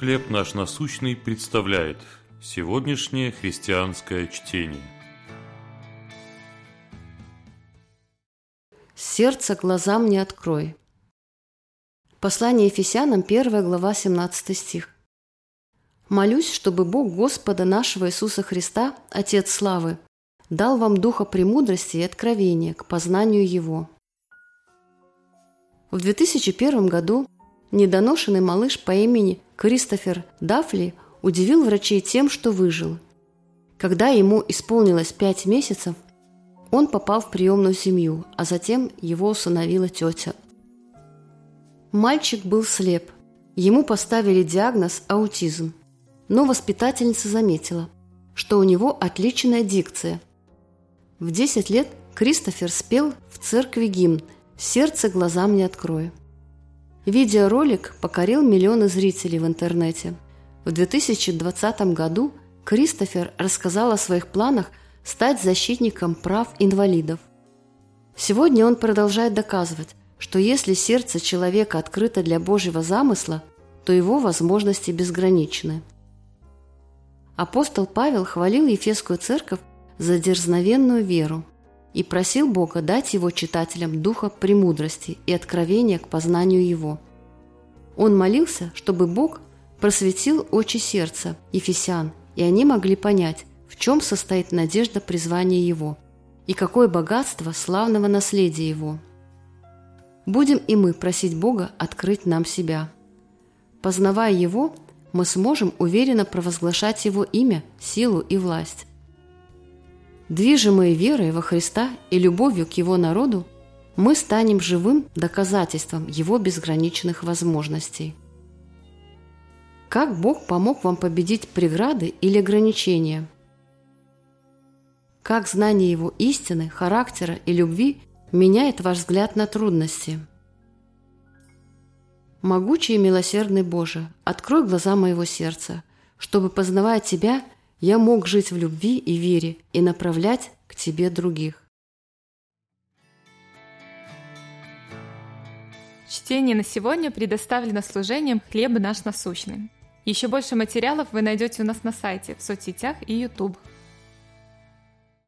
«Хлеб наш насущный» представляет сегодняшнее христианское чтение. Сердце глазам не открой. Послание Ефесянам, 1 глава, 17 стих. «Молюсь, чтобы Бог Господа нашего Иисуса Христа, Отец Славы, дал вам духа премудрости и откровения к познанию Его». В 2001 году недоношенный малыш по имени Кристофер Дафли удивил врачей тем, что выжил. Когда ему исполнилось пять месяцев, он попал в приемную семью, а затем его усыновила тетя. Мальчик был слеп. Ему поставили диагноз аутизм. Но воспитательница заметила, что у него отличная дикция. В 10 лет Кристофер спел в церкви гимн «Сердце глазам не открою». Видеоролик покорил миллионы зрителей в интернете. В 2020 году Кристофер рассказал о своих планах стать защитником прав инвалидов. Сегодня он продолжает доказывать, что если сердце человека открыто для Божьего замысла, то его возможности безграничны. Апостол Павел хвалил Ефесскую церковь за дерзновенную веру и просил Бога дать его читателям духа премудрости и откровения к познанию Его. Он молился, чтобы Бог просветил очи сердца Ефесян, и они могли понять, в чем состоит надежда призвания Его и какое богатство славного наследия Его – Будем и мы просить Бога открыть нам себя. Познавая Его, мы сможем уверенно провозглашать Его имя, силу и власть. Движимые верой во Христа и любовью к Его народу, мы станем живым доказательством Его безграничных возможностей. Как Бог помог вам победить преграды или ограничения? Как знание Его истины, характера и любви меняет ваш взгляд на трудности. Могучий и милосердный Боже, открой глаза моего сердца, чтобы, познавая Тебя, я мог жить в любви и вере и направлять к Тебе других. Чтение на сегодня предоставлено служением «Хлеб наш насущный». Еще больше материалов вы найдете у нас на сайте, в соцсетях и YouTube.